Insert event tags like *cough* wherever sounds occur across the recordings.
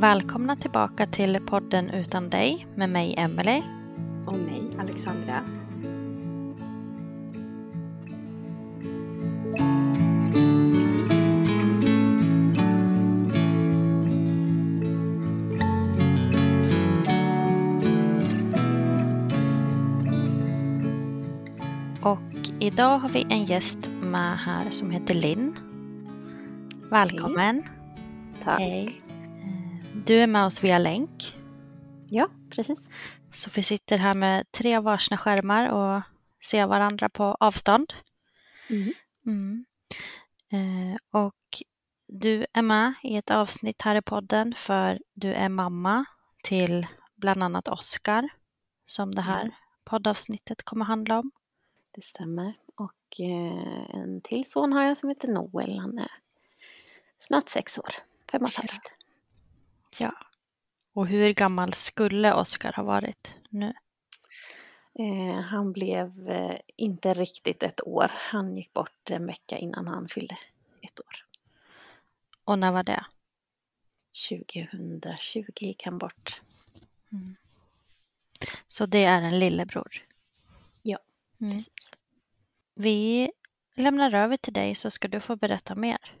Välkomna tillbaka till podden Utan dig med mig Emelie. Och mig, Alexandra. Och idag har vi en gäst med här som heter Linn. Välkommen. Tack. Hej. Du är med oss via länk. Ja, precis. Så vi sitter här med tre varsna skärmar och ser varandra på avstånd. Mm. Mm. Eh, och du är med i ett avsnitt här i podden för du är mamma till bland annat Oskar som det här Mm. poddavsnittet kommer handla om. Det stämmer. Och eh, en till son har jag som heter Noel. Han är snart sex år. Fem och ett halvt. Ja. Och hur gammal skulle Oskar ha varit nu? Eh, han blev eh, inte riktigt ett år. Han gick bort en vecka innan han fyllde ett år. Och när var det? 2020 gick han bort. Så det är en lillebror? Ja, Mm. Vi lämnar över till dig så ska du få berätta mer.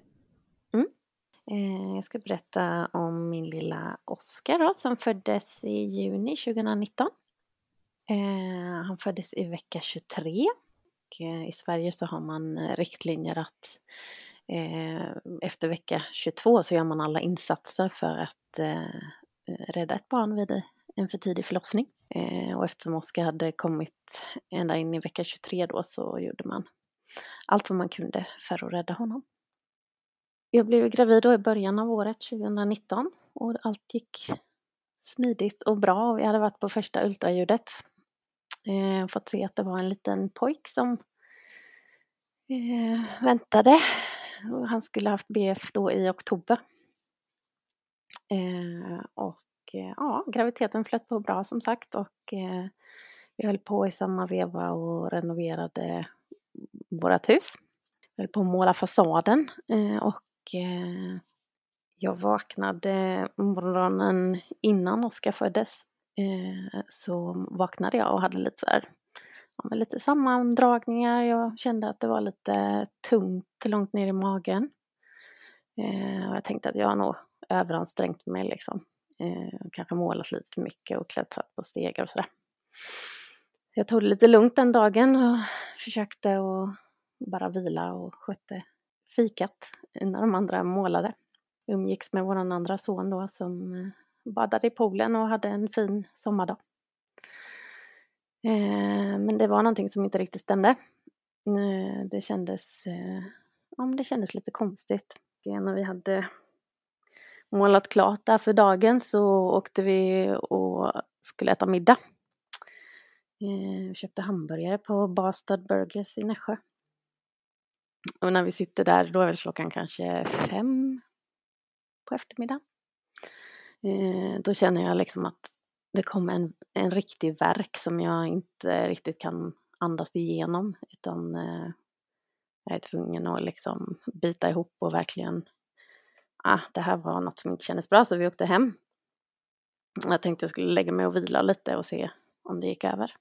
Eh, jag ska berätta om min lilla Oskar då, som föddes i juni 2019. Eh, han föddes i vecka 23. Eh, I Sverige så har man riktlinjer att efter vecka 22 så gör man alla insatser för att rädda ett barn vid en för tidig förlossning. Och eftersom Oskar hade kommit ända in i vecka 23 då så gjorde man allt vad man kunde för att rädda honom. Jag blev gravid då i början av året 2019 och allt gick smidigt och bra. Vi hade varit på första ultraljudet. Eh, fått se att det var en liten pojk som eh, väntade. Och Han skulle haft BF då i oktober. Eh, och eh, ja, graviditeten flöt på bra som sagt och eh, vi höll på i samma veva och renoverade vårt hus. Vi höll på att måla fasaden eh, och eh, jag vaknade morgonen innan Oskar föddes. Eh, så vaknade jag och hade lite så här, ja, lite sammandragningar. Jag kände att det var lite tungt långt ner i magen. Eh, och jag tänkte att jag har nog överansträngt mig liksom. Eh, kanske målat lite för mycket och klättrat på stegar och sådär. Jag tog det lite lugnt den dagen och försökte att bara vila och skötte fikat när de andra målade. Umgicks med vår andra son då som eh, badade i poolen och hade en fin sommardag. Eh, men det var någonting som inte riktigt stämde. Eh, det kändes, ja, men det kändes lite konstigt. När vi hade målat klart där för dagen så åkte vi och skulle äta middag. Vi köpte hamburgare på Bastard Burgers i Nässjö. Och när vi sitter där, då är väl klockan kanske fem på eftermiddagen. Eh, då känner jag liksom att det kommer en, en riktig verk som jag inte riktigt kan andas igenom utan eh, jag är tvungen att liksom bita ihop och verkligen, ah, det här var något som inte kändes bra så vi åkte hem. Jag tänkte jag skulle lägga mig och vila lite och se om det gick över.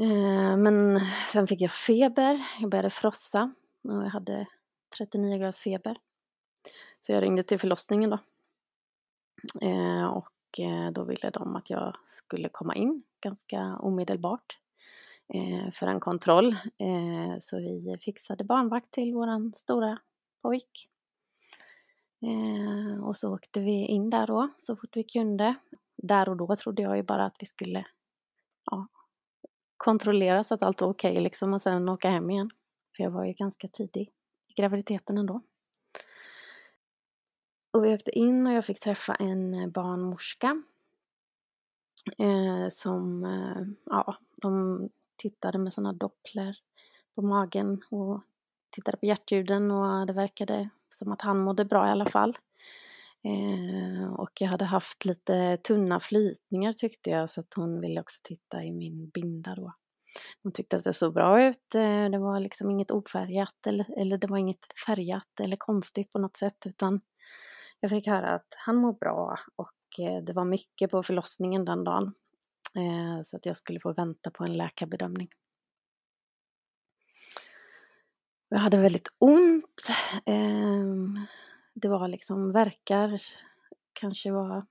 Eh, men sen fick jag feber, jag började frossa och jag hade 39 graders feber. Så jag ringde till förlossningen då. Eh, och eh, då ville de att jag skulle komma in ganska omedelbart för en kontroll. Så vi fixade barnvakt till våran stora pojk. Och så åkte vi in där då så fort vi kunde. Där och då trodde jag ju bara att vi skulle ja, kontrollera så att allt var okej okay, liksom och sen åka hem igen. För jag var ju ganska tidig i graviditeten ändå. Och vi åkte in och jag fick träffa en eh, barnmorska. Eh, som, eh, ja, de tittade med sådana doppler på magen och tittade på hjärtljuden och det verkade som att han mådde bra i alla fall. Eh, och jag hade haft lite tunna flytningar tyckte jag så att hon ville också titta i min binda då. Hon tyckte att det såg bra ut, eh, det var liksom inget ofärgat eller, eller det var inget färgat eller konstigt på något sätt utan jag fick höra att han mår bra och eh, det var mycket på förlossningen den dagen. Eh, så att jag skulle få vänta på en läkarbedömning. Jag hade väldigt ont. Ehm, det var liksom verkar, kanske var,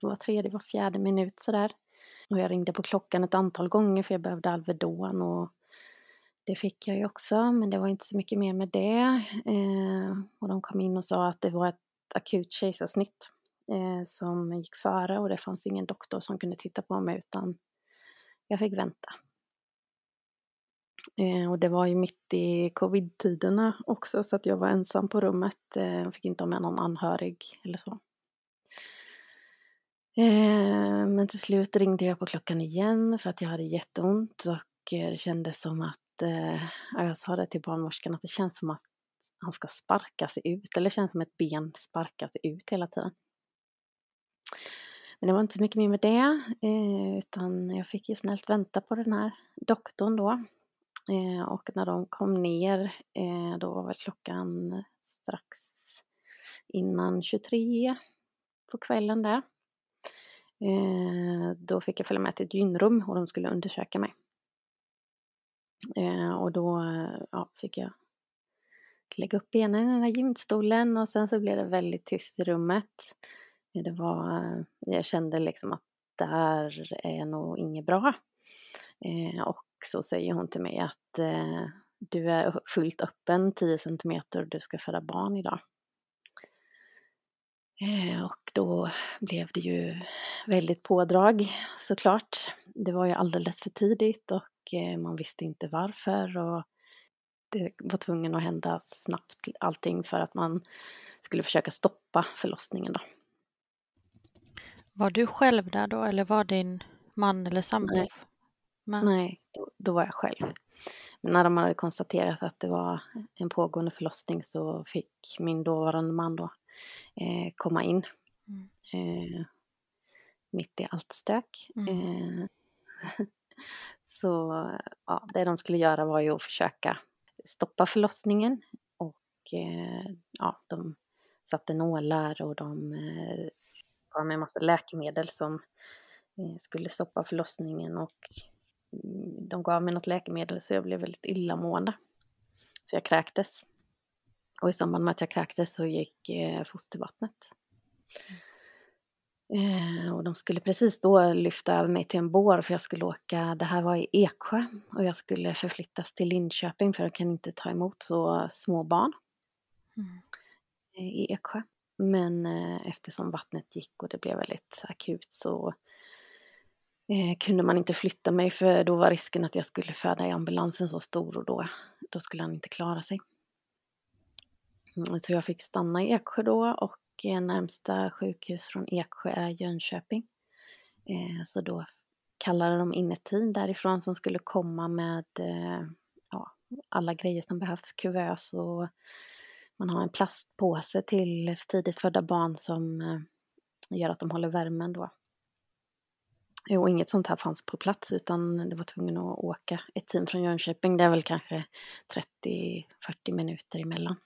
var tredje, var fjärde minut sådär. Och jag ringde på klockan ett antal gånger för jag behövde Alvedon och det fick jag ju också, men det var inte så mycket mer med det. Eh, och de kom in och sa att det var ett akut kejsarsnitt eh, som gick före och det fanns ingen doktor som kunde titta på mig utan jag fick vänta. Eh, och det var ju mitt i covid-tiderna också så att jag var ensam på rummet. Eh, fick inte ha med någon anhörig eller så. Eh, men till slut ringde jag på klockan igen för att jag hade jätteont och eh, det kändes som att, eh, jag sa det till barnmorskan, att det känns som att han ska sparka sig ut, eller det känns som ett ben sparkar sig ut hela tiden. Men det var inte så mycket mer med det, eh, utan jag fick ju snällt vänta på den här doktorn då. Eh, och när de kom ner, eh, då var väl klockan strax innan 23 på kvällen där. Eh, då fick jag följa med till ett gynrum och de skulle undersöka mig. Eh, och då ja, fick jag lägga upp benen i den här gymstolen och sen så blev det väldigt tyst i rummet. Eh, det var, jag kände liksom att det här är nog inget bra. Eh, och så säger hon till mig att eh, du är fullt öppen 10 centimeter och du ska föda barn idag. Eh, och då blev det ju väldigt pådrag såklart. Det var ju alldeles för tidigt och eh, man visste inte varför och det var tvungen att hända snabbt allting för att man skulle försöka stoppa förlossningen då. Var du själv där då eller var din man eller sambo? Nej, Nej då, då, var jag själv. Men när de hade konstaterat att det var en pågående förlossning så fick min dåvarande man då eh, komma in. Mm. Eh, mitt i allt stök. Mm. Eh, *laughs* så ja, det de skulle göra var ju att försöka stoppa förlossningen och eh, ja, de satte nålar och de eh, gav mig en massa läkemedel som eh, skulle stoppa förlossningen och de gav mig något läkemedel så jag blev väldigt illamående. Så jag kräktes. Och i samband med att jag kräktes så gick eh, fostervattnet. Eh, och de skulle precis då lyfta över mig till en bår för jag skulle åka, det här var i Eksjö och jag skulle förflyttas till Linköping för jag kan inte ta emot så små barn mm. i Eksjö. Men eh, eftersom vattnet gick och det blev väldigt akut så eh, kunde man inte flytta mig för då var risken att jag skulle föda i ambulansen så stor och då, då skulle han inte klara sig. Mm, så jag fick stanna i Eksjö då och eh, närmsta sjukhus från Eksjö är Jönköping. Eh, så då kallade de in ett team därifrån som skulle komma med eh, ja, alla grejer som behövs, kuvös och man har en plastpåse till tidigt födda barn som eh, gör att de håller värmen då. Och inget sånt här fanns på plats utan det var tvungen att åka ett team från Jönköping. Det är väl kanske 30-40 minuter emellan.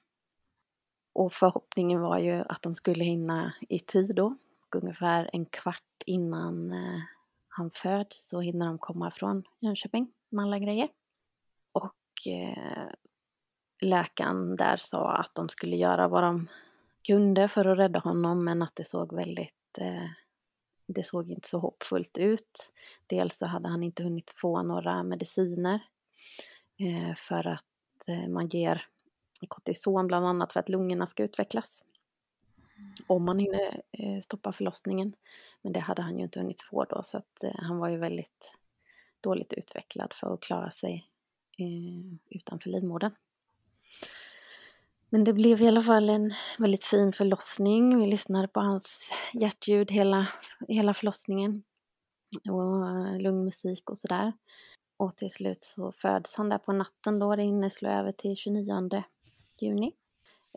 Och förhoppningen var ju att de skulle hinna i tid då. Ungefär en kvart innan eh, han föds så hinner de komma från Jönköping med alla grejer. Och eh, läkaren där sa att de skulle göra vad de kunde för att rädda honom men att det såg väldigt eh, det såg inte så hoppfullt ut. Dels så hade han inte hunnit få några mediciner eh, för att eh, man ger kortison bland annat för att lungorna ska utvecklas. Om man hinner eh, stoppa förlossningen. Men det hade han ju inte hunnit få då så att eh, han var ju väldigt dåligt utvecklad för att klara sig eh, utanför livmodern. Men det blev i alla fall en väldigt fin förlossning. Vi lyssnade på hans hjärtljud hela, hela förlossningen. Och eh, lugn musik och sådär. Och till slut så föds han där på natten då. Det inneslår över till 29 juni.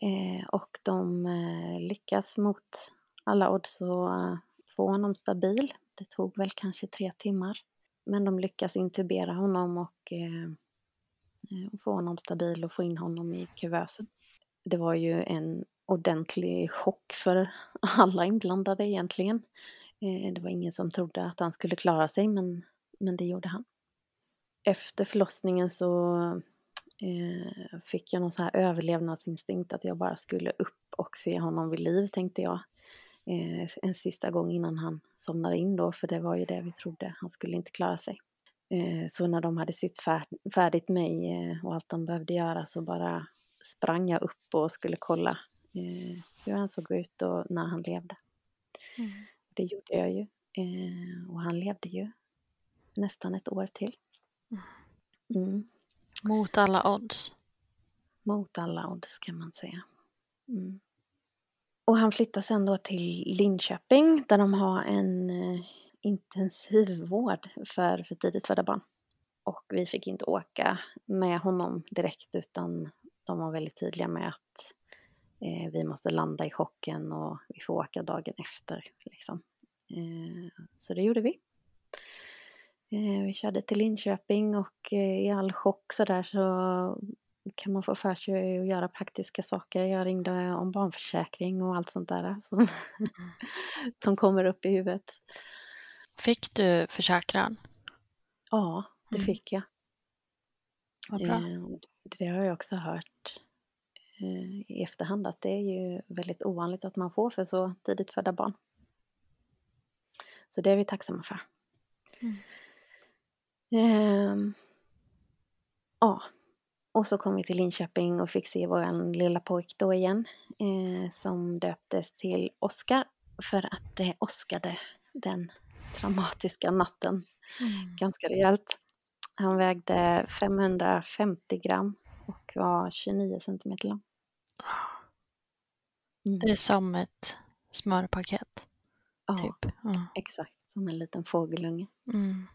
Eh, och de eh, lyckas mot alla odds att eh, få honom stabil. Det tog väl kanske tre timmar. Men de lyckas intubera honom och eh, eh få honom stabil och få in honom i kuvösen det var ju en ordentlig chock för *laughs* alla inblandade egentligen. Eh, det var ingen som trodde att han skulle klara sig men, men det gjorde han. Efter förlossningen så eh, fick jag någon sån här överlevnadsinstinkt att jag bara skulle upp och se honom vid liv tänkte jag. Eh, en sista gång innan han somnade in då för det var ju det vi trodde, han skulle inte klara sig. Eh, så när de hade sytt färdigt mig eh, och allt de behövde göra så bara sprang jag upp och skulle kolla eh, hur han såg ut och när han levde. Mm. Det gjorde jag ju. Eh, och han levde ju nästan ett år till. Mm. Mot alla odds? Mot alla odds kan man säga. Mm. Och han flyttade sen då till Linköping där de har en eh, intensivvård för för tidigt födda barn. Och vi fick inte åka med honom direkt utan de var väldigt tydliga med att eh, vi måste landa i chocken och vi får åka dagen efter. Liksom. Eh, så det gjorde vi. Eh, vi körde till Linköping och eh, i all chock så där så kan man få för sig att göra praktiska saker. Jag ringde om barnförsäkring och allt sånt där som, *laughs* som kommer upp i huvudet. Fick du försäkran? Ja, det mm. fick jag. Vad bra. Eh, det har jag också hört eh, i efterhand att det är ju väldigt ovanligt att man får för så tidigt födda barn. Så det är vi tacksamma för. Mm. Eh, ja, och så kom vi till Linköping och fick se vår lilla pojk då igen eh, som döptes till Oskar för att det åskade den traumatiska natten mm. ganska rejält. Han vägde 550 gram och var 29 centimeter lång. Mm. Det är som ett smörpaket. Ja, typ. ja. exakt. Som en liten fågelunge. Mm.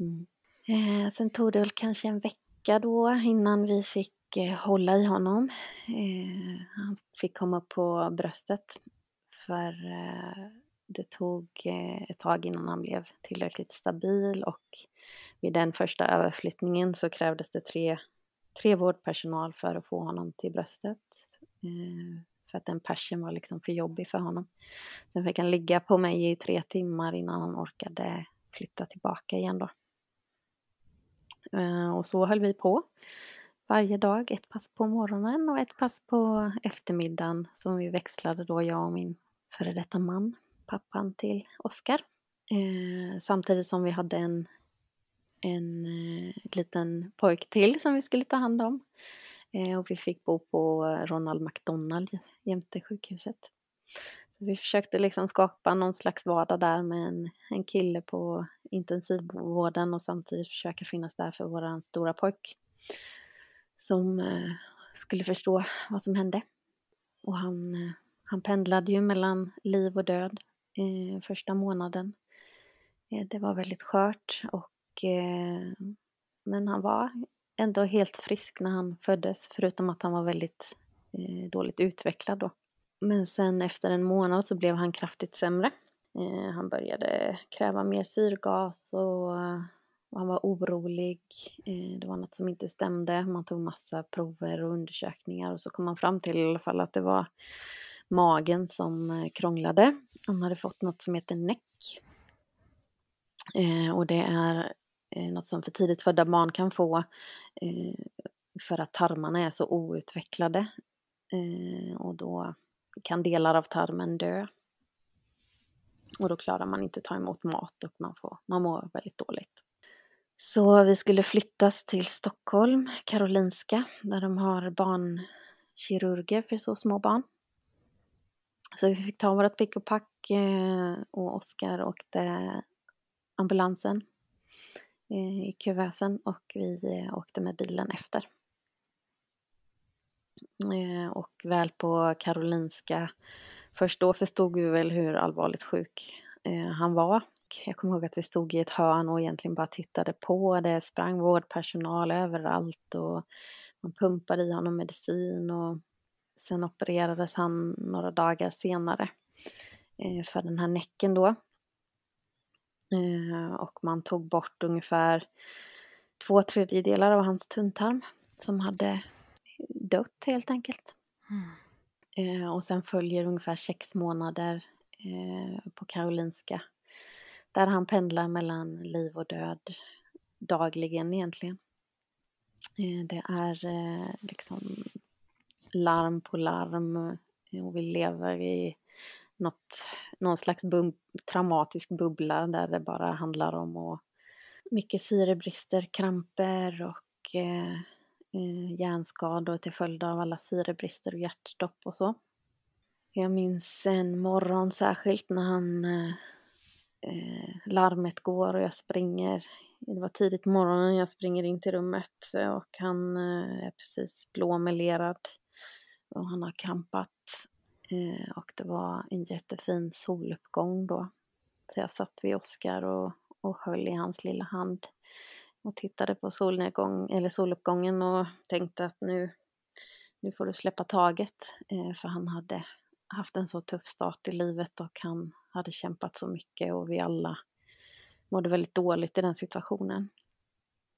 Mm. Eh, sen tog det väl kanske en vecka då innan vi fick eh, hålla i honom. Eh, han fick komma på bröstet. För eh, det tog eh, ett tag innan han blev tillräckligt stabil och vid den första överflyttningen så krävdes det tre, tre vårdpersonal för att få honom till bröstet. Eh, för att den persen var liksom för jobbig för honom. Sen fick han ligga på mig i tre timmar innan han orkade flytta tillbaka igen då. Eh, och så höll vi på varje dag, ett pass på morgonen och ett pass på eftermiddagen som vi växlade då, jag och min före detta man, pappan till Oskar. Eh, samtidigt som vi hade en en eh, liten pojk till som vi skulle ta hand om. Eh, och vi fick bo på Ronald McDonald jämte sjukhuset. Så vi försökte liksom skapa någon slags vardag där med en, en kille på intensivvården och samtidigt försöka finnas där för våran stora pojk. Som eh, skulle förstå vad som hände. Och han, eh, han pendlade ju mellan liv och död eh, första månaden. Eh, det var väldigt skört och Eh, men han var ändå helt frisk när han föddes, förutom att han var väldigt eh, dåligt utvecklad då. Men sen efter en månad så blev han kraftigt sämre. Eh, han började kräva mer syrgas och, och han var orolig. Eh, det var något som inte stämde. Man tog massa prover och undersökningar och så kom man fram till i alla fall att det var magen som eh, krånglade. Han hade fått något som heter NEC. Eh, och det är eh, något som för tidigt födda barn kan få eh, för att tarmarna är så outvecklade. Eh, och då kan delar av tarmen dö. Och då klarar man inte ta emot mat och man, får, man mår väldigt dåligt. Så vi skulle flyttas till Stockholm, Karolinska, där de har barnkirurger för så små barn. Så vi fick ta vårt pick och pack eh, och Oskar åkte ambulansen eh, i kuvösen och vi eh, åkte med bilen efter. Och väl på Karolinska, först då förstod vi väl hur allvarligt sjuk han var. Jag kommer ihåg att vi stod i ett hörn och egentligen bara tittade på. Det sprang vårdpersonal överallt och man pumpade i honom medicin och Sen opererades han några dagar senare eh, för den här näcken då. Eh, och man tog bort ungefär två tredjedelar av hans tunntarm som hade dött helt enkelt. Mm. Och sen följer ungefär sex månader på Karolinska där han pendlar mellan liv och död dagligen egentligen. Det är liksom larm på larm eh, och vi lever i något, någon slags bum, traumatisk bubbla där det bara handlar om att mycket syrebrister, kramper och eh, eh, hjärnskador till följd av alla syrebrister och hjärtstopp och så. Jag minns en morgon särskilt när han eh, eh larmet går och jag springer. Det var tidigt på morgonen, jag springer in till rummet och han eh, är precis blåmelerad och han har kampat eh, och det var en jättefin soluppgång då. Så jag satt vid Oskar och, och höll i hans lilla hand och tittade på solnedgång, eller soluppgången och tänkte att nu, nu får du släppa taget. Eh, för han hade haft en så tuff start i livet och han hade kämpat så mycket och vi alla mådde väldigt dåligt i den situationen.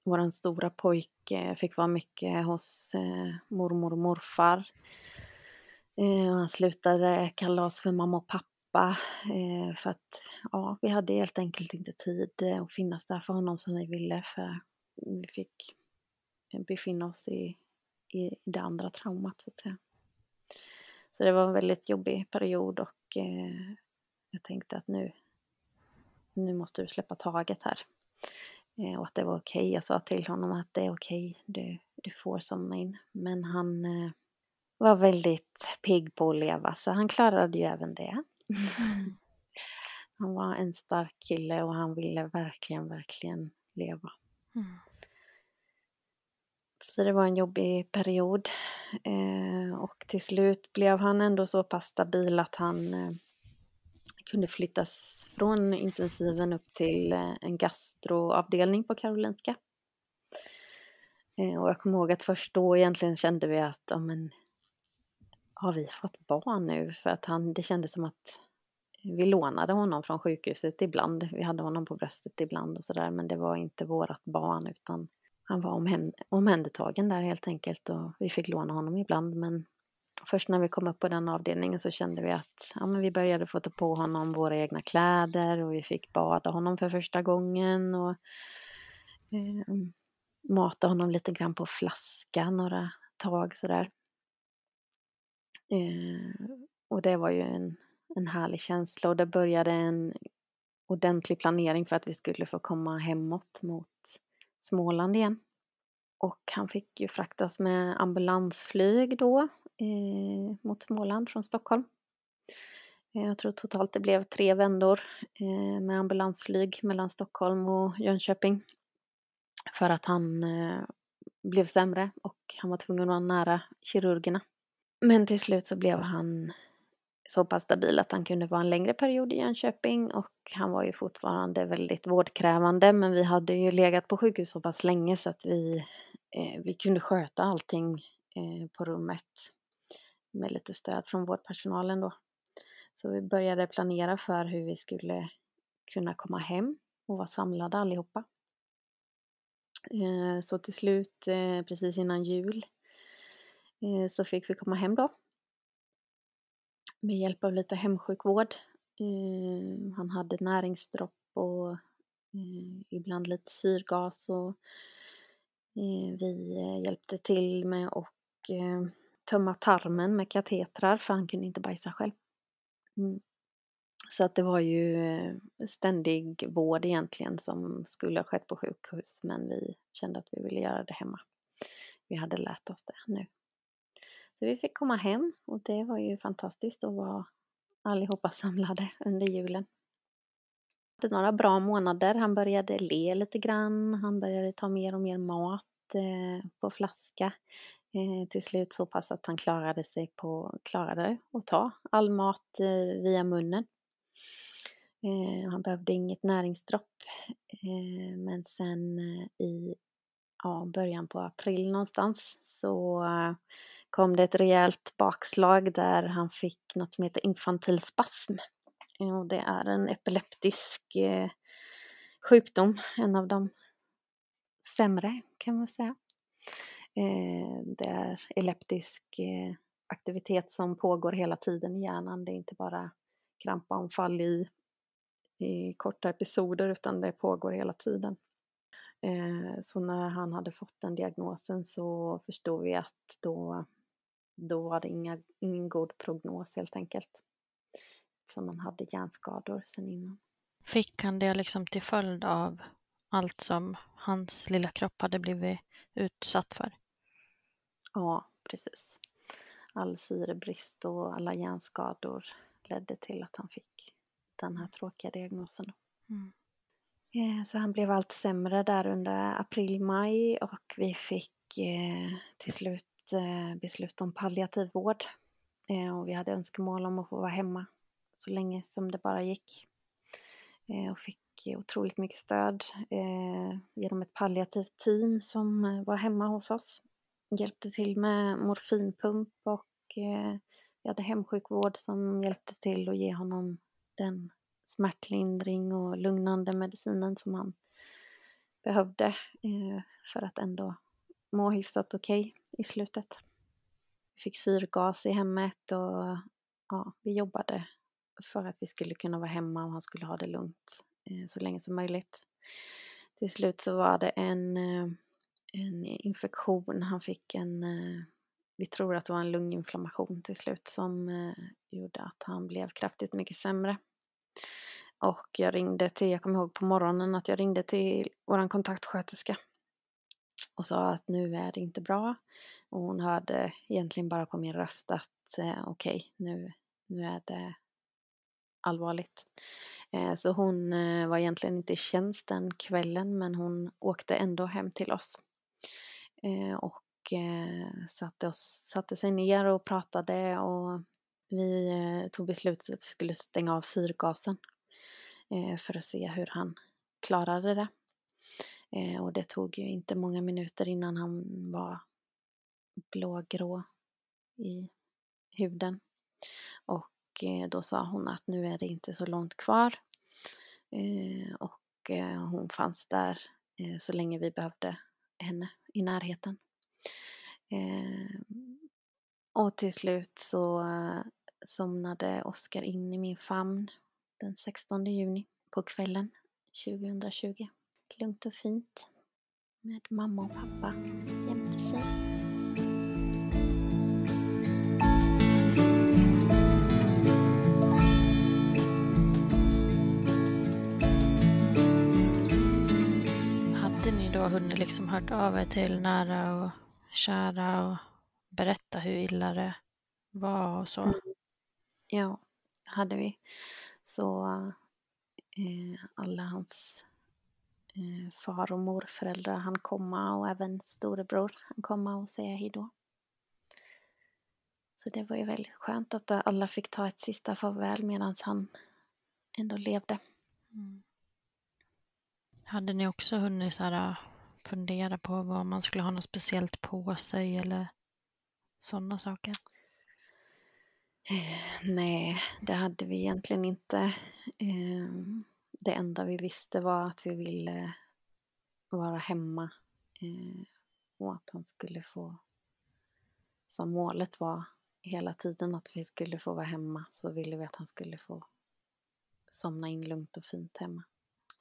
Vår stora pojke fick vara mycket hos eh, mormor och morfar. Eh, han slutade kalla oss för mamma och pappa eh, för att ja, vi hade helt enkelt inte tid eh, att finnas där för honom som vi ville för vi fick eh, befinna oss i, i det andra traumat så att säga. Så det var en väldigt jobbig period och eh, jag tänkte att nu, nu måste du släppa taget här. Eh, och att det var okej. Okay. Jag sa till honom att det är okej, okay. du, du får somna in. Men han eh, var väldigt pigg på att leva så han klarade ju även det. Mm. *laughs* han var en stark kille och han ville verkligen, verkligen leva. Mm. Så det var en jobbig period. Eh, och till slut blev han ändå så pass stabil att han eh, kunde flyttas från intensiven upp till eh, en gastroavdelning på Karolinska. Eh, och jag kommer ihåg att först då egentligen kände vi att, ja men, har vi fått barn nu? För att han, det kändes som att vi lånade honom från sjukhuset ibland. Vi hade honom på bröstet ibland och sådär, men det var inte vårat barn utan han var omhändertagen där helt enkelt och vi fick låna honom ibland men först när vi kom upp på den avdelningen så kände vi att ja, men vi började få ta på honom våra egna kläder och vi fick bada honom för första gången och eh, mata honom lite grann på flaska några tag sådär. Eh, och det var ju en, en härlig känsla och det började en ordentlig planering för att vi skulle få komma hemåt mot Småland igen. Och han fick ju fraktas med ambulansflyg då eh, mot Småland från Stockholm. Eh, jag tror totalt det blev tre vändor eh, med ambulansflyg mellan Stockholm och Jönköping. För att han eh, blev sämre och han var tvungen att vara nära kirurgerna. Men till slut så blev han så pass stabil att han kunde vara en längre period i Jönköping och han var ju fortfarande väldigt vårdkrävande men vi hade ju legat på sjukhus så pass länge så att vi eh, vi kunde sköta allting eh, på rummet med lite stöd från vårdpersonalen då. Så vi började planera för hur vi skulle kunna komma hem och vara samlade allihopa. Eh, så till slut, eh, precis innan jul, eh, så fick vi komma hem då. Med hjälp av lite hemsjukvård. Han hade näringsdropp och ibland lite syrgas och vi hjälpte till med att tömma tarmen med katetrar för han kunde inte bajsa själv. Mm. Så att det var ju eh, ständig vård egentligen som skulle ha skett på sjukhus men vi kände att vi ville göra det hemma. Vi hade lärt oss det nu. Så vi fick komma hem och det var ju fantastiskt att vara allihopa samlade under julen. Det några bra månader. Han började le lite grann. Han började ta mer och mer mat eh, på flaska. Eh, till slut så pass att han klarade sig på, klarade att ta all mat eh, via munnen. Eh, han behövde inget näringsdropp. Eh, men sen eh, i ja, början på april någonstans så eh, kom det ett rejält bakslag där han fick något som heter infantil spasm. Eh, och det är en epileptisk eh, sjukdom, en av de sämre kan man säga. Eh, det är elektrisk eh, aktivitet som pågår hela tiden i hjärnan. Det är inte bara krampanfall i, i korta episoder utan det pågår hela tiden. Eh, så när han hade fått den diagnosen så förstod vi att då, då var det inga, ingen god prognos helt enkelt. Som han hade hjärnskador sen innan. Fick han det liksom till följd av allt som hans lilla kropp hade blivit utsatt för? Ja, precis. All syrebrist och alla hjärnskador ledde till att han fick den här tråkiga diagnosen. Mm. Eh, så han blev allt sämre där under april-maj och vi fick eh, till slut eh, beslut om palliativ vård. Och vi hade önskemål om att få vara hemma så länge som det bara gick. Och fick otroligt mycket stöd genom ett palliativt team som var hemma hos oss hjälpte till med morfinpump och eh, vi hade hemsjukvård som hjälpte till att ge honom den smärtlindring och lugnande medicinen som han behövde eh, för att ändå må hyfsat okej okay i slutet. Vi fick syrgas i hemmet och ja, vi jobbade för att vi skulle kunna vara hemma och han skulle ha det lugnt eh, så länge som möjligt. Till slut så var det en eh, en infektion. Han fick en, eh, vi tror att det var en lunginflammation till slut som eh, gjorde att han blev kraftigt mycket sämre. Och jag ringde till, jag kommer ihåg på morgonen att jag ringde till våran kontaktsköterska och sa att nu är det inte bra. Och hon hörde egentligen bara på min röst att eh, okej, okay, nu, nu är det allvarligt. Eh, så hon eh, var egentligen inte i tjänst den kvällen men hon åkte ändå hem till oss. Eh, och eh, satte, oss, satte sig ner och pratade och vi eh, tog beslutet att vi skulle stänga av syrgasen eh, för att se hur han klarade det. Eh, och det tog ju inte många minuter innan han var blågrå i huden. Och eh, då sa hon att nu är det inte så långt kvar. Och hon fanns där så länge vi behövde henne i närheten. Eh, och till slut så eh, somnade Oskar in i min famn den 16 juni på kvällen 2020. Lugnt och fint med mamma och pappa jämte sig. Då hunnit liksom hört av er till nära och kära och berätta hur illa det var och så? Mm. Ja, hade vi. Så eh, alla hans eh, far och morföräldrar han komma och även storebror han komma och säga hejdå. Så det var ju väldigt skönt att alla fick ta ett sista farväl medan han ändå levde. Mm. Hade ni också hunnit så här, äh, fundera på vad man skulle ha något speciellt på sig eller sådana saker? Eh, nej, det hade vi egentligen inte. Eh, det enda vi visste var att vi ville vara hemma eh, och att han skulle få... Som målet var hela tiden att vi skulle få vara hemma så ville vi att han skulle få somna in lugnt och fint hemma.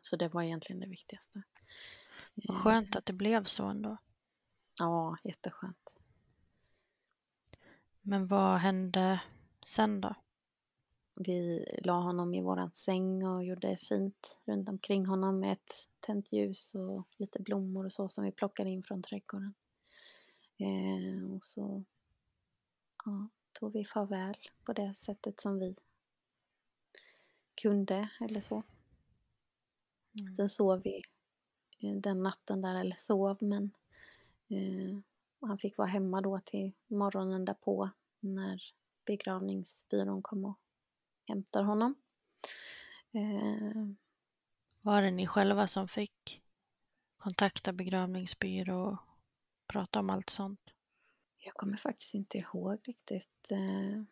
Så det var egentligen det viktigaste. Vad skönt att det blev så ändå. Ja, jätteskönt. Men vad hände sen då? Vi la honom i våran säng och gjorde fint runt omkring honom med ett tänt ljus och lite blommor och så som vi plockade in från trädgården. Eh, och så ja, tog vi farväl på det sättet som vi kunde eller så. Mm. Sen sov vi eh, den natten där, eller sov, men eh, han fick vara hemma då till morgonen därpå när begravningsbyrån kom och hämtar honom. Eh, var det ni själva som fick kontakta begravningsbyrå och prata om allt sånt? Jag kommer faktiskt inte ihåg riktigt. Eh,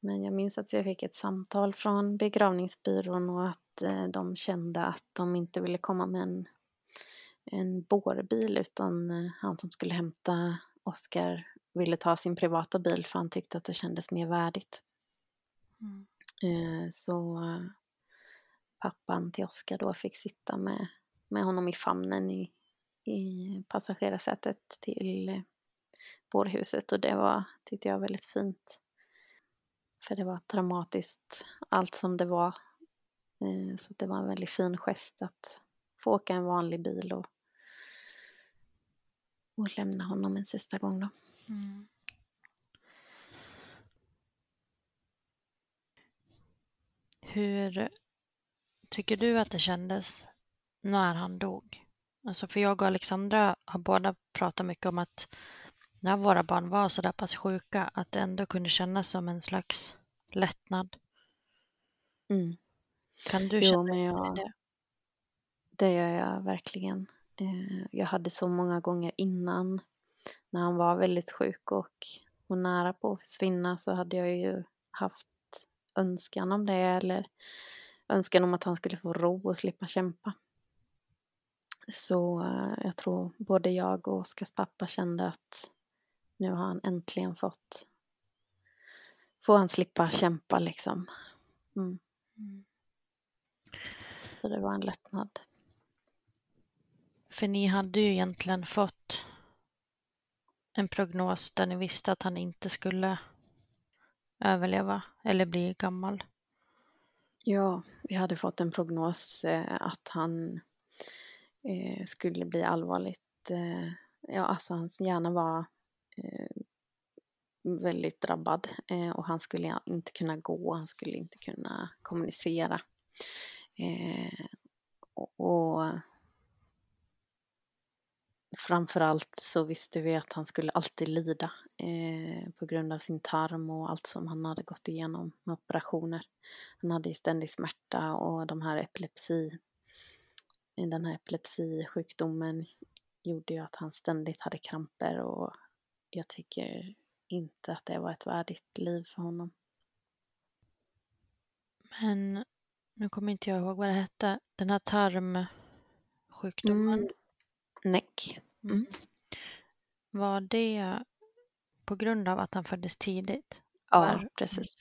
men jag minns att vi fick ett samtal från begravningsbyrån och att eh, de kände att de inte ville komma med en, en bårbil utan eh, han som skulle hämta Oskar ville ta sin privata bil för han tyckte att det kändes mer värdigt. Mm. Så pappan till Oskar då fick sitta med, med honom i famnen i, i passagerarsätet till bårhuset och det var, tyckte jag, väldigt fint. För det var dramatiskt, allt som det var. Eh, så det var en väldigt fin gest att få åka en vanlig bil och, och lämna honom en sista gång då. Mm. Hur tycker du att det kändes när han dog? Alltså för jag och Alexandra har båda pratat mycket om att när våra barn var så där pass sjuka att det ändå kunde kännas som en slags lättnad. Mm. Kan du känna jo, jag, det? Det gör jag verkligen. Eh, jag hade så många gånger innan när han var väldigt sjuk och, och nära på att försvinna så hade jag ju haft önskan om det eller önskan om att han skulle få ro och slippa kämpa. Så eh, jag tror både jag och Oskars pappa kände att nu har han äntligen fått får han slippa kämpa liksom. Mm. Mm. Så det var en lättnad. För ni hade ju egentligen fått en prognos där ni visste att han inte skulle överleva eller bli gammal. Ja, vi hade fått en prognos eh, att han eh, skulle bli allvarligt, eh, ja alltså hans hjärna var väldigt drabbad och han skulle inte kunna gå, han skulle inte kunna kommunicera. Eh, och, och framförallt så visste vi att han skulle alltid lida eh, på grund av sin tarm och allt som han hade gått igenom med operationer. Han hade ju ständig smärta och de här epilepsi, den här epilepsisjukdomen gjorde ju att han ständigt hade kramper och jag tycker inte att det var ett värdigt liv för honom. Men nu kommer inte jag ihåg vad det hette, den här tarmsjukdomen. Mm. Näck. Mm. mm. Var det på grund av att han föddes tidigt? Ja, var... precis.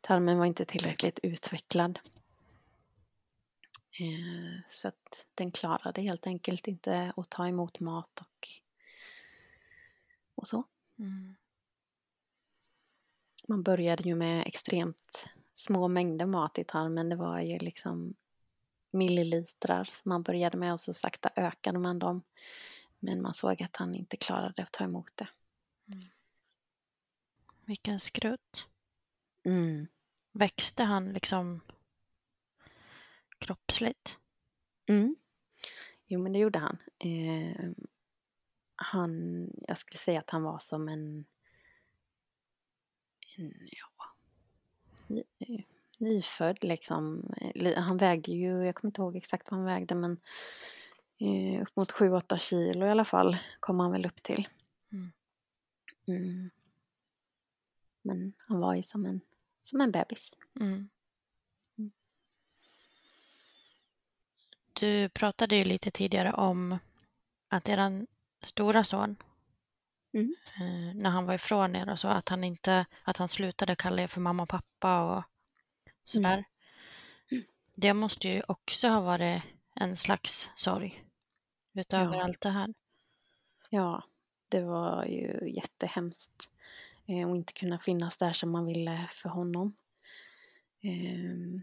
Tarmen var inte tillräckligt utvecklad. Eh, så att den klarade helt enkelt inte att ta emot mat och, och så. Mm. Man började ju med extremt små mängder mat i tarmen. Det var ju liksom millilitrar som man började med och så sakta ökade man dem. Men man såg att han inte klarade att ta emot det. Mm. Vilken skrutt. Mm. Växte han liksom kroppsligt? Mm. Jo, men det gjorde han. Eh, han. Jag skulle säga att han var som en ja, ny, nyfödd liksom. Han vägde ju, jag kommer inte ihåg exakt vad han vägde men Eh, upp mot 7-8 kilo i alla fall kom han väl upp till. Mm. Mm. Men han var ju som en, som en bebis. Mm. Mm. Du pratade ju lite tidigare om att er stora son, Mm. eh, när han var ifrån er och så, att han inte, att han slutade kalla er för mamma och pappa och sådär. Mm. Det måste ju också ha varit en slags sorg utöver Ja. allt det här. Ja, det var ju jättehemskt. Eh, och inte kunna finnas där som man ville för honom. Ehm,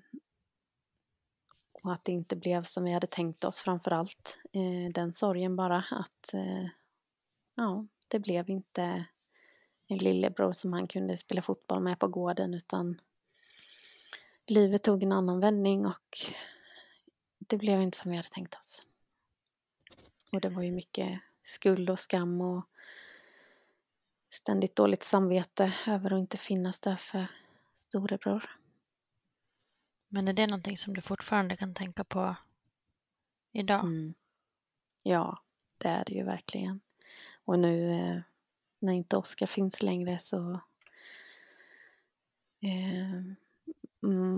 och att det inte blev som vi hade tänkt oss framför allt. Eh, den sorgen bara att ja, det blev inte en lillebror som han kunde spela fotboll med på gården utan livet tog en annan vändning och det blev inte som vi hade tänkt oss. Och det var ju mycket skuld och skam och ständigt dåligt samvete över att inte finnas där för storebror. Men är det någonting som du fortfarande kan tänka på idag? Mm. Ja, det är det ju verkligen. Och nu eh, när inte Oskar finns längre så eh,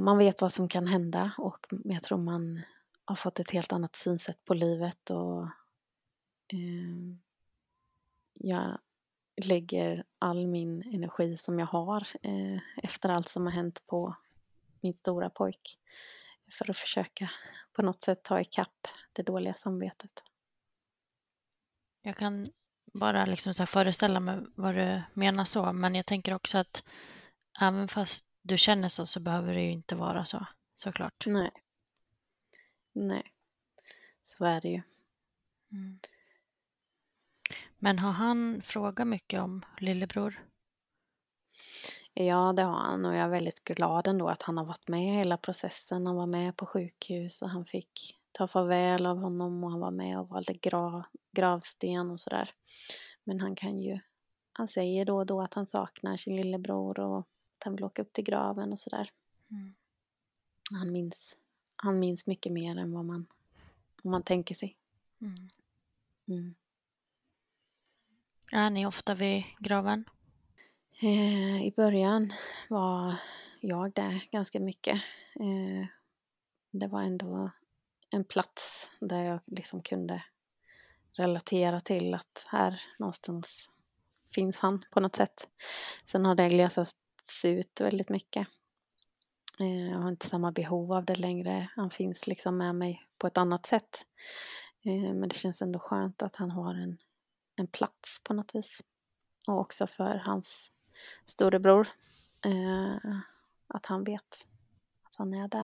man vet vad som kan hända och jag tror man har fått ett helt annat synsätt på livet och eh, jag lägger all min energi som jag har eh, efter allt som har hänt på min stora pojk för att försöka på något sätt ta ikapp det dåliga samvetet. Jag kan bara liksom så här föreställa mig vad du menar så, men jag tänker också att även fast du känner så så behöver det ju inte vara så, såklart. Nej. Nej. Så är det ju. Mm. Men har han frågat mycket om lillebror? Ja, det har han och jag är väldigt glad ändå att han har varit med i hela processen. Han var med på sjukhus och han fick ta farväl av honom och han var med och valde gra gravsten och sådär. Men han kan ju, han säger då och då att han saknar sin lillebror och att han vill åka upp till graven och sådär. Mm. Han minns, han minns mycket mer än vad man, vad man tänker sig. Mm. Mm. Är ni ofta vid graven? Eh, I början var jag där ganska mycket. Eh, det var ändå en plats där jag liksom kunde relatera till att här någonstans finns han på något sätt. Sen har det glesats ut väldigt mycket. Eh, jag har inte samma behov av det längre. Han finns liksom med mig på ett annat sätt. Eh, men det känns ändå skönt att han har en, en plats på något vis. Och också för hans storebror. Eh, att han vet att han är där.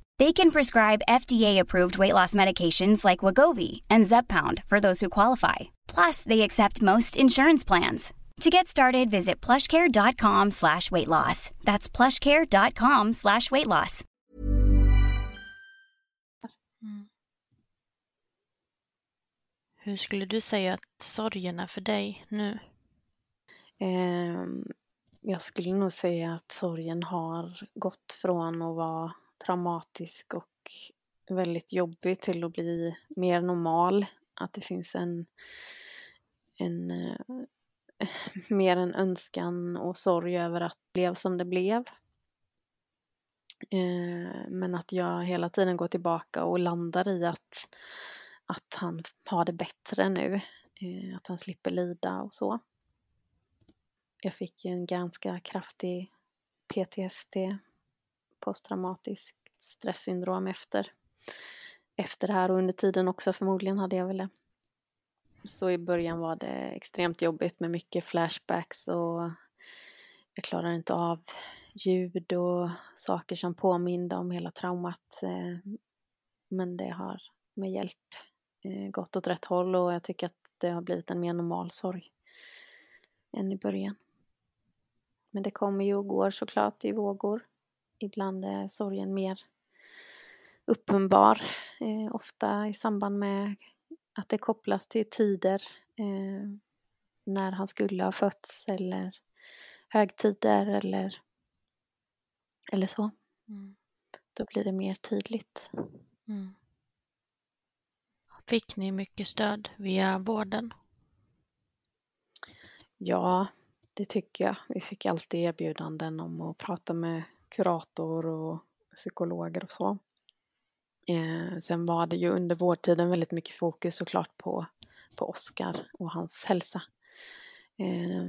They can prescribe FDA-approved weight loss medications like Wagovi and Zepbound for those who qualify. Plus, they accept most insurance plans. To get started, visit plushcare.com slash weight loss. That's plushcare.com slash weight loss. Mm. Hur skulle du säga att sorgen är för dig nu? Ehm, jag skulle nog säga att sorgen har gått från att vara traumatisk och väldigt jobbig till att bli mer normal. Att det finns en, en eh, *laughs* mer en önskan och sorg över att det blev som det blev. Eh, men att jag hela tiden går tillbaka och landar i att, att han har det bättre nu. Eh, att han slipper lida och så. Jag fick en ganska kraftig PTSD, posttraumatiskt stresssyndrom efter efter det här och under tiden också förmodligen hade jag väl det. Så i början var det extremt jobbigt med mycket flashbacks och jag klarade inte av ljud och saker som påminde om hela traumat. Eh, men det har med hjälp eh, gått åt rätt håll och jag tycker att det har blivit en mer normal sorg än i början. Men det kommer ju och går såklart i vågor. Ibland är sorgen mer uppenbar, eh, ofta i samband med att det kopplas till tider eh, när han skulle ha fötts eller högtider eller, eller så. Mm. Då blir det mer tydligt. Mm. Fick ni mycket stöd via vården? Ja, det tycker jag. Vi fick alltid erbjudanden om att prata med kurator och psykologer och så. Eh, sen var det ju under vårdtiden väldigt mycket fokus såklart på, på Oskar och hans hälsa. Eh,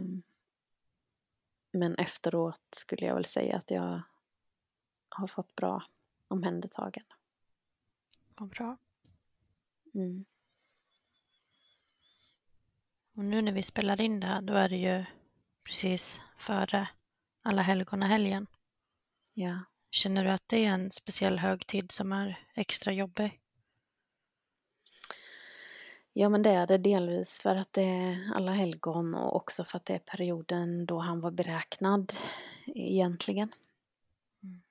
men efteråt skulle jag väl säga att jag har fått bra omhändertagande. Vad bra. Mm. Och nu när vi spelar in det här, då är det ju precis före Alla helgona-helgen. Ja. Känner du att det är en speciell högtid som är extra jobbig? Ja, men det är det delvis för att det är alla helgon och också för att det är perioden då han var beräknad egentligen. Mm.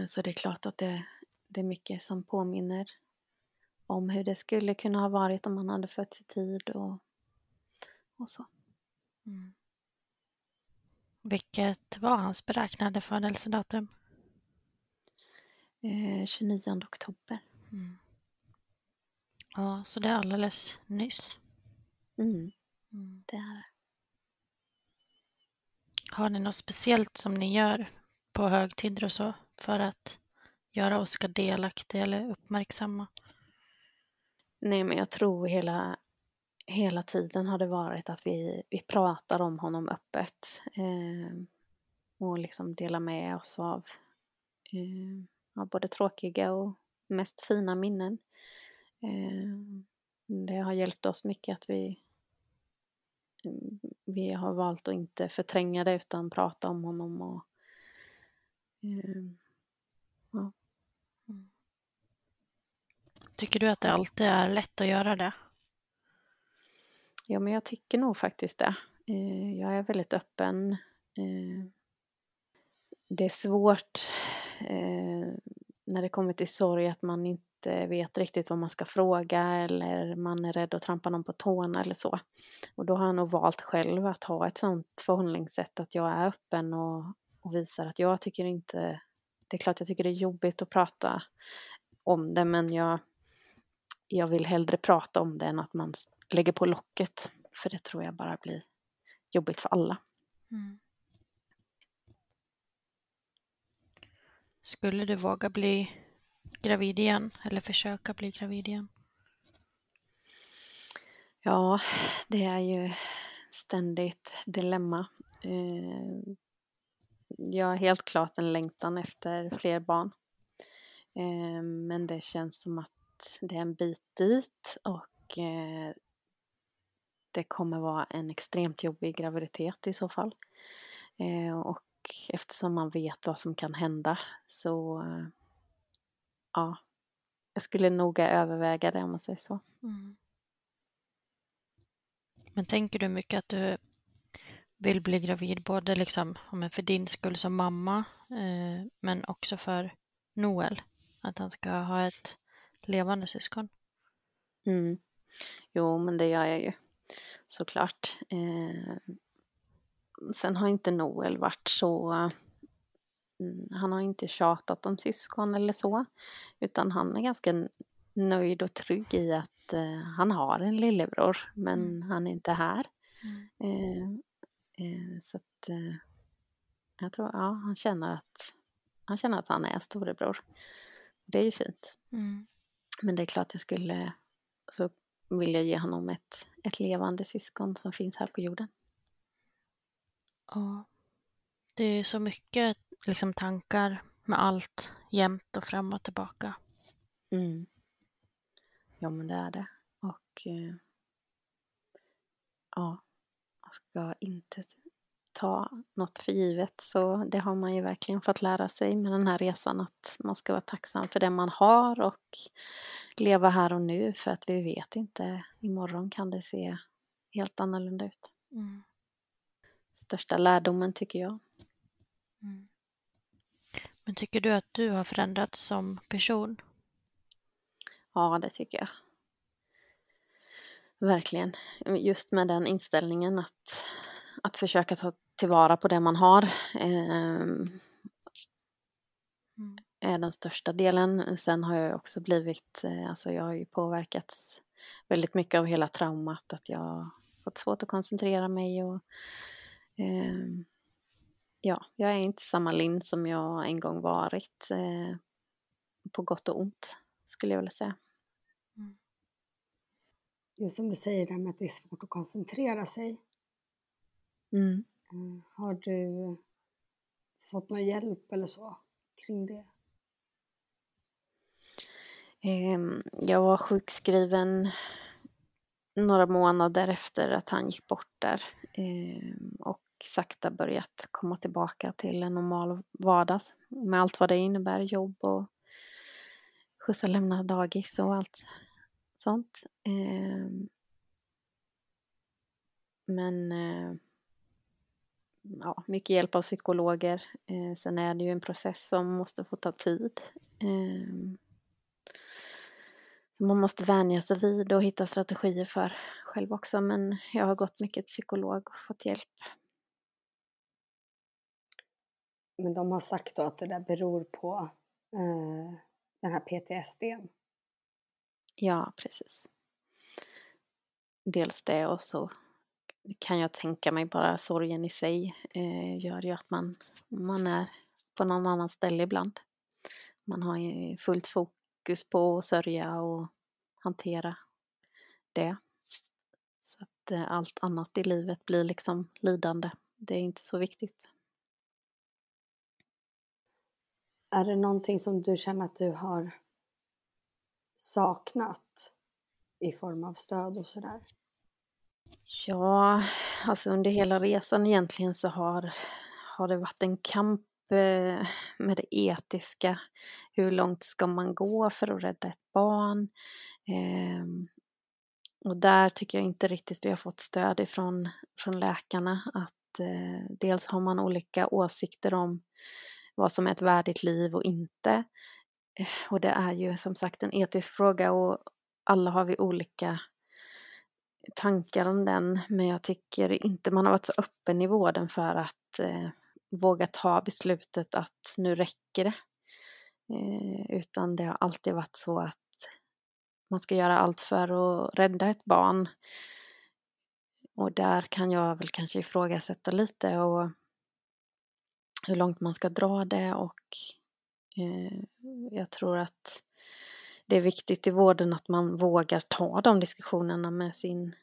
Eh, så det är klart att det, det är mycket som påminner om hur det skulle kunna ha varit om han hade fötts i tid och, och så. Mm. Vilket var hans beräknade födelsedatum? Eh, 29 oktober. Mm. Ja, så det är alldeles nyss. Mm. Mm. Det är det. Har ni något speciellt som ni gör på högtider och så för att göra Oskar delaktig eller uppmärksamma? Nej, men jag tror hela hela tiden har det varit att vi, vi pratar om honom öppet eh, och liksom delar med oss av, eh, både tråkiga och mest fina minnen. Eh, det har hjälpt oss mycket att vi, vi har valt att inte förtränga det utan prata om honom och eh, ja. Tycker du att det alltid är lätt att göra det? Ja, men jag tycker nog faktiskt det. Eh, jag är väldigt öppen. Eh, det är svårt eh, när det kommer till sorg att man inte vet riktigt vad man ska fråga eller man är rädd att trampa någon på tårna eller så. Och då har jag nog valt själv att ha ett sånt förhållningssätt att jag är öppen och, och visar att jag tycker inte... Det är klart jag tycker det är jobbigt att prata om det men jag, jag vill hellre prata om det än att man lägger på locket. För det tror jag bara blir jobbigt för alla. Mm. Skulle du våga bli gravid igen eller försöka bli gravid igen? Ja, det är ju ständigt dilemma. Eh, jag har helt klart en längtan efter fler barn. Eh, men det känns som att det är en bit dit och eh, det kommer vara en extremt jobbig graviditet i så fall. Eh, och eftersom man vet vad som kan hända så eh, ja, jag skulle noga överväga det om man säger så. Mm. Men tänker du mycket att du vill bli gravid både liksom för din skull som mamma eh, men också för Noel? Att han ska ha ett levande syskon? Mm. Jo, men det gör jag ju såklart. Eh, sen har inte Noel varit så... Mm, han har inte tjatat om syskon eller så, utan han är ganska nöjd och trygg i att eh, han har en lillebror, men mm. han är inte här. Mm. Eh, eh så att eh, jag tror, ja, han känner att han känner att han är storebror. Det är ju fint. Mm. Men det är klart jag skulle, så vill jag ge honom ett, ett levande syskon som finns här på jorden. Ja. Det är så mycket liksom, tankar med allt jämt och fram och tillbaka. Mm. Ja, men det är det. Och eh, ja, man ska inte ta något för givet. Så det har man ju verkligen fått lära sig med den här resan att man ska vara tacksam för det man har och leva här och nu för att vi vet inte. Imorgon kan det se helt annorlunda ut. Mm. Största lärdomen tycker jag. Mm. Men tycker du att du har förändrats som person? Ja, det tycker jag. Verkligen. Just med den inställningen att, att försöka ta tillvara på det man har. Eh, mm. är den största delen. Sen har jag också blivit, eh, alltså jag har ju påverkats väldigt mycket av hela traumat, att jag har fått svårt att koncentrera mig och eh, ja, jag är inte samma Linn som jag en gång varit. Eh, på gott och ont, skulle jag vilja säga. Mm. Just som du säger, det med att det är svårt att koncentrera sig. Mm. Eh, har du fått någon hjälp eller så kring det? Ehm, jag var sjukskriven några månader efter att han gick bort där ehm, och sakta börjat komma tillbaka till en normal vardag med allt vad det innebär, jobb och skjutsa, lämna dagis och allt sånt. Ehm, men eh, ja, mycket hjälp av psykologer. Eh, sen är det ju en process som måste få ta tid. Eh, man måste vänja sig vid och hitta strategier för själv också men jag har gått mycket till psykolog och fått hjälp. Men de har sagt då att det där beror på eh, den här PTSD? Ja, precis. Dels det och så kan jag tänka mig bara sorgen i sig eh, gör ju att man, man är på någon annan ställe ibland. Man har ju fullt fokus på att sörja och hantera det. Så att eh, allt annat i livet blir liksom lidande. Det är inte så viktigt. Är det någonting som du känner att du har saknat i form av stöd och sådär? Ja, alltså under hela resan egentligen så har, har det varit en kamp eh, med det etiska. Hur långt ska man gå för att rädda ett barn? Eh, och där tycker jag inte riktigt vi har fått stöd ifrån från läkarna. Att eh, dels har man olika åsikter om vad som är ett värdigt liv och inte. Eh, och det är ju som sagt en etisk fråga och alla har vi olika tankar om den men jag tycker inte man har varit så öppen i vården för att eh, våga ta beslutet att nu räcker det. Eh, utan det har alltid varit så att man ska göra allt för att rädda ett barn. Och där kan jag väl kanske ifrågasätta lite och hur långt man ska dra det och eh, jag tror att det är viktigt i vården att man vågar ta de diskussionerna med, sin,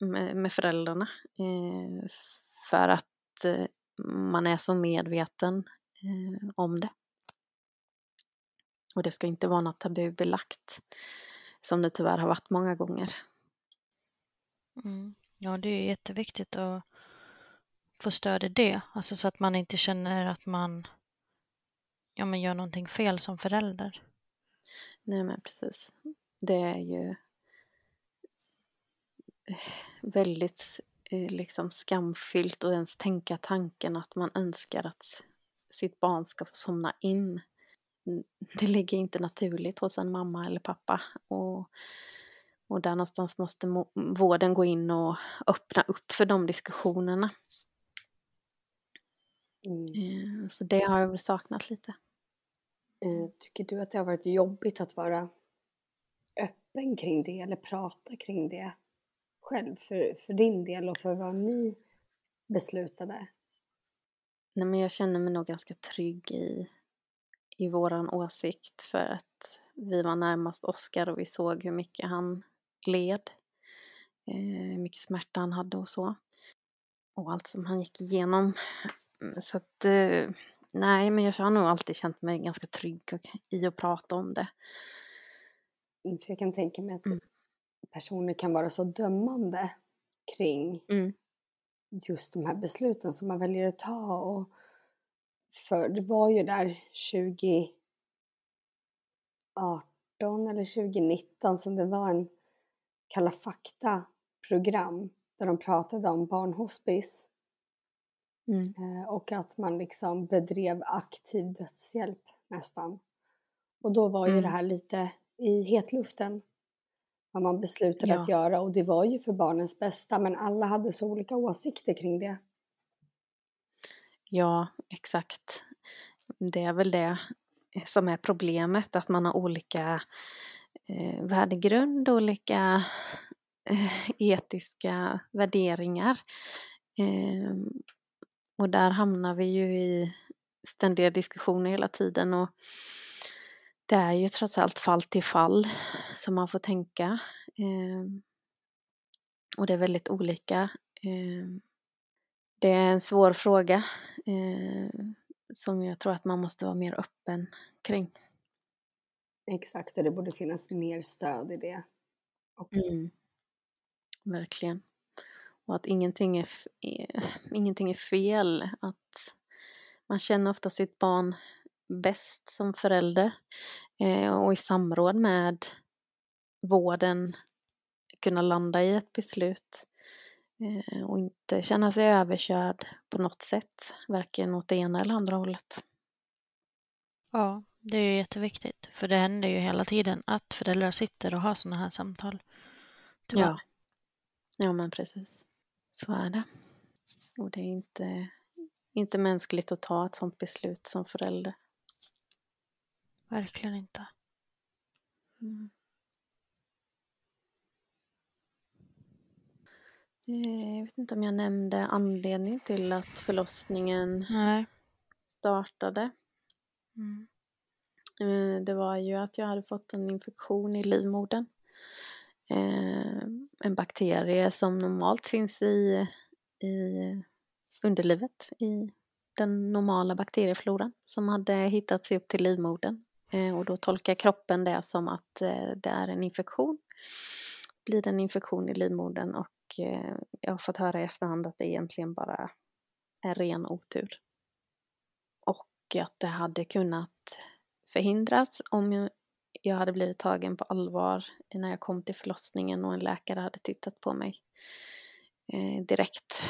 med, med föräldrarna. Eh, för att eh, man är så medveten eh, om det. Och det ska inte vara något tabubelagt som det tyvärr har varit många gånger. Mm. Ja, det är jätteviktigt att få stöd i det, alltså så att man inte känner att man ja, men gör någonting fel som förälder. Nej men precis. Det är ju väldigt eh, liksom skamfyllt att ens tänka tanken att man önskar att sitt barn ska få somna in. Det ligger inte naturligt hos en mamma eller pappa. Och, och där någonstans måste vården gå in och öppna upp för de diskussionerna. Mm. Eh, så det har jag väl saknat lite. Eh, tycker du att det har varit jobbigt att vara öppen kring det eller prata kring det själv för, för din del och för vad ni beslutade? Nej, men jag känner mig nog ganska trygg i, i våran åsikt för att vi var närmast Oskar och vi såg hur mycket han led, eh, hur mycket smärta han hade och så. Och allt som han gick igenom. Så att eh, Nej, men jag har nog alltid känt mig ganska trygg i att prata om det. för jag kan tänka mig att Mm. personer kan vara så dömande kring Mm. just de här besluten som man väljer att ta. Och för det var ju där 2018 eller 2019 som det var en Kalla fakta-program där de pratade om barnhospice Mm. eh, och att man liksom bedrev aktiv dödshjälp nästan. Och då var ju det Mm. här lite i hetluften vad man beslutade att Ja. göra och det var ju för barnens bästa men alla hade så olika åsikter kring det. Ja, exakt. Det är väl det som är problemet, att man har olika eh, värdegrund, olika eh, etiska värderingar. Eh, och där hamnar vi ju i ständiga diskussioner hela tiden och det är ju trots allt fall till fall som man får tänka. Eh, och det är väldigt olika. Eh, det är en svår fråga eh, som jag tror att man måste vara mer öppen kring. Exakt och det borde finnas mer stöd i det också. Mm. Verkligen. Och att ingenting är, eh, ingenting är fel. Att man känner ofta sitt barn bäst som förälder. Eh, och i samråd med vården kunna landa i ett beslut. Eh, och inte känna sig överkörd på något sätt. Varken åt det ena eller andra hållet. Ja, det är ju jätteviktigt. För det händer ju hela tiden att föräldrar sitter och har sådana här samtal. Tyvärr. Ja. Ja men precis. Så är det. Och det är inte, inte mänskligt att ta ett sådant beslut som förälder. Verkligen inte. Mm. Eh, Jag vet inte om jag nämnde anledningen till att förlossningen Nej. startade. Mm. Eh, Det var ju att jag hade fått en infektion i livmodern. Eh, En bakterie som normalt finns i, i underlivet, i den normala bakteriefloran som hade hittat sig upp till livmodern. Eh, Och då tolkar kroppen det som att eh, det är en infektion. Blir det en infektion i livmodern och eh, jag har fått höra i efterhand att det egentligen bara är ren otur. Och att det hade kunnat förhindras om jag- hade blivit tagen på allvar när jag kom till förlossningen och en läkare hade tittat på mig eh, direkt.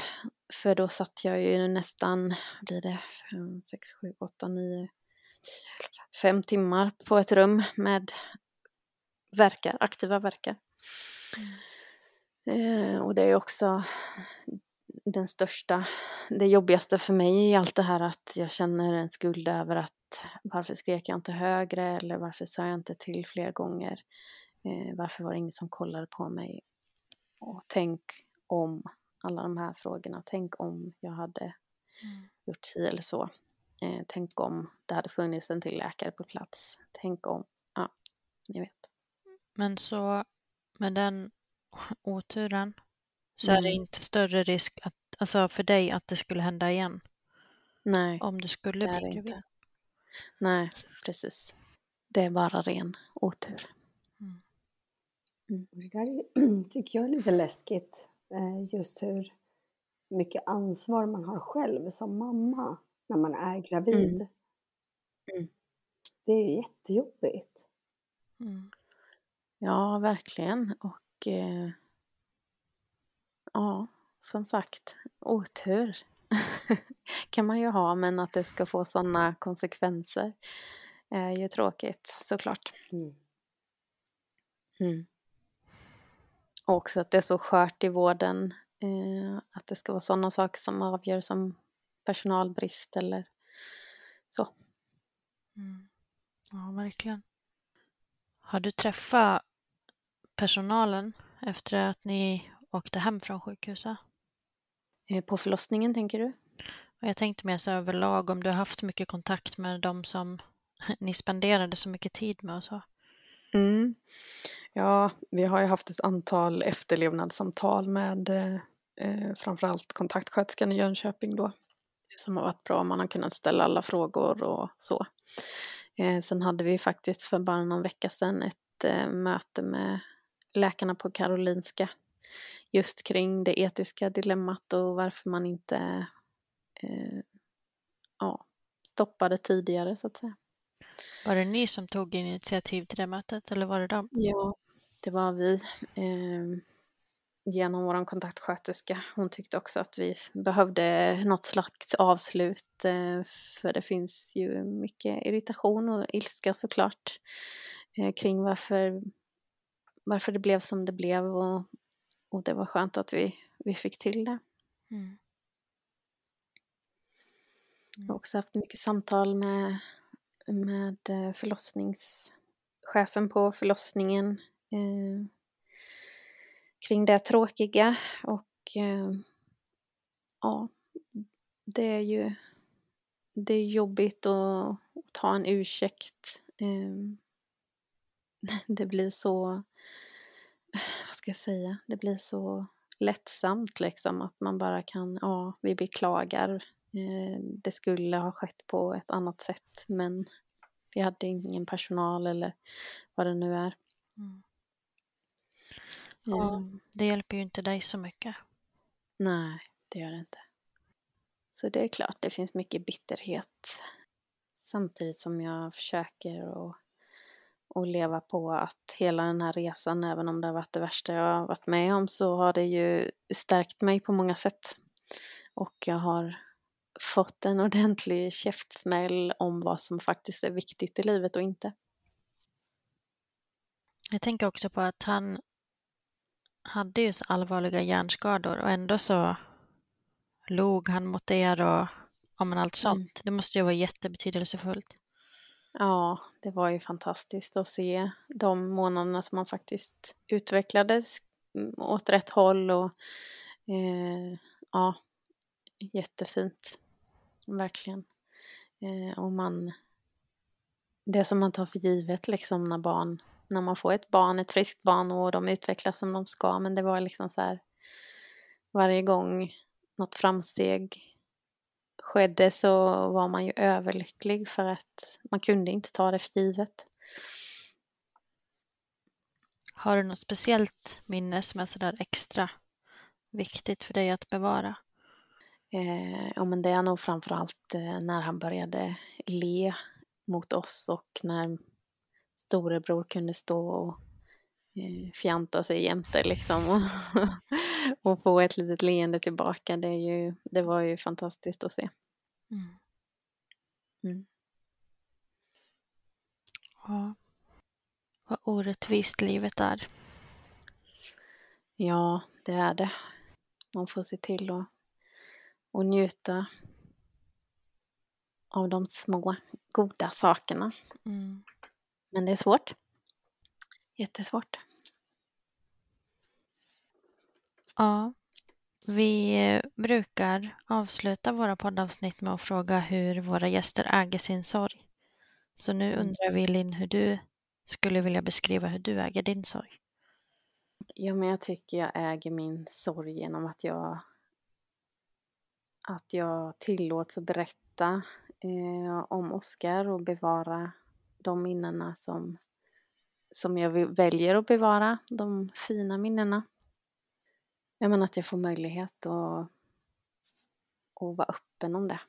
För då satt jag ju nästan, blir det, 5, 6, 7, 8, 9, fem timmar på ett rum med verkar, aktiva verkar. Eh, och det är också den största, det jobbigaste för mig i allt det här att jag känner en skuld över att varför skrek jag inte högre eller varför sa jag inte till fler gånger? Eh, varför var det ingen som kollade på mig? Och tänk om alla de här frågorna, tänk om jag hade gjort si eller så. Eh, tänk om det hade funnits en till läkare på plats. Tänk om, ja, ni vet. Men så med den oturen så är det Mm. inte större risk att, alltså för dig att det skulle hända igen Nej, om du skulle det är bli det gravid. inte. Nej, precis. Det är bara ren otur. Och Det där är, *clears throat* tycker jag är lite läskigt. eh, Just hur mycket ansvar man har själv som mamma när man är gravid. Mm. Mm. Det är ju jättejobbigt. Mm. Ja, verkligen. Och eh, ja, som sagt, otur *laughs* kan man ju ha, men att det ska få sådana konsekvenser är ju tråkigt såklart. Mm. Mm. Och också att det är så skört i vården, eh, att det ska vara sådana saker som avgör som personalbrist eller så. Mm. Ja, verkligen. Har du träffat personalen efter att ni åkte hem från sjukhuset? Eh, på förlossningen tänker du? Jag tänkte mer så överlag om du har haft mycket kontakt med de som *laughs* ni spenderade så mycket tid med och så. Mm. Ja, vi har ju haft ett antal efterlevnadssamtal med eh, eh, framförallt kontaktsköterskan i Jönköping då. Som har varit bra, man har kunnat ställa alla frågor och så. Eh, sen hade vi faktiskt för bara någon vecka sedan ett ett eh, möte med läkarna på Karolinska just kring det etiska dilemmat och varför man inte eh, ja, stoppade tidigare så att säga. Var det ni som tog initiativ till det mötet eller var det dem? Ja, det var vi. Eh, genom vår kontaktsköterska. Hon tyckte också att vi behövde något slags avslut eh, för det finns ju mycket irritation och ilska såklart eh, kring varför, varför det blev som det blev och, och det var skönt att vi, vi fick till det. Mm. Jag har också haft mycket samtal med, med eh, förlossningschefen på förlossningen kring det tråkiga och eh, ja, det är ju det är jobbigt att, att ta en ursäkt. Eh, *laughs* det blir så, vad ska jag säga, det blir så lättsamt liksom att man bara kan, ja, vi beklagar. Eh, det skulle ha skett på ett annat sätt men vi hade ingen personal eller vad det nu är. Mm. Ja, mm. det hjälper ju inte dig så mycket. Nej, det gör det inte. Så det är klart, det finns mycket bitterhet. Samtidigt som jag försöker att, att leva på att hela den här resan, även om det har varit det värsta jag har varit med om, så har det ju stärkt mig på många sätt. Och jag har fått en ordentlig käftsmäll om vad som faktiskt är viktigt i livet och inte. Jag tänker också på att han hade ju så allvarliga hjärnskador och ändå så log han mot er och men allt sånt. Mm. Det måste ju vara jättebetydelsefullt. Ja, det var ju fantastiskt att se de månaderna som man faktiskt utvecklades mm, åt rätt håll och eh, ja, jättefint. Verkligen. Eh, och man, det som man tar för givet liksom när barn när man får ett barn, ett friskt barn och de utvecklas som de ska. Men det var liksom så här varje gång något framsteg skedde så var man ju överlycklig för att man kunde inte ta det för givet. Har du något speciellt minne som är sådär extra viktigt för dig att bevara? Eh, ja, men det är nog framförallt eh, när han började le mot oss och när storebror kunde stå och fjanta sig jämte liksom och, *laughs* och få ett litet leende tillbaka. Det, är ju, det var ju fantastiskt att se. Mm. Mm. Ja, vad orättvist livet är. Ja, det är det. Man får se till att, att njuta av de små goda sakerna. Mm. Men det är svårt. Jättesvårt. Ja, vi brukar avsluta våra poddavsnitt med att fråga hur våra gäster äger sin sorg. Så nu mm. undrar vi Linn hur du skulle vilja beskriva hur du äger din sorg. Ja, men jag tycker jag äger min sorg genom att jag att jag tillåts att berätta eh, om Oskar och bevara de minnena som, som jag väljer att bevara, de fina minnena. Jag menar att jag får möjlighet att, att vara öppen om det.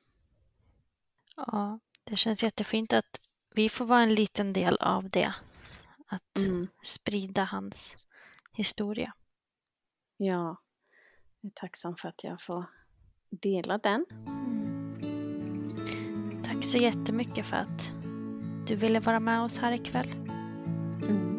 Ja, det känns jättefint att vi får vara en liten del av det. Att mm. sprida hans historia. Ja, jag är tacksam för att jag får dela den. Mm. Tack så jättemycket för att du ville vara med oss här ikväll. Mm,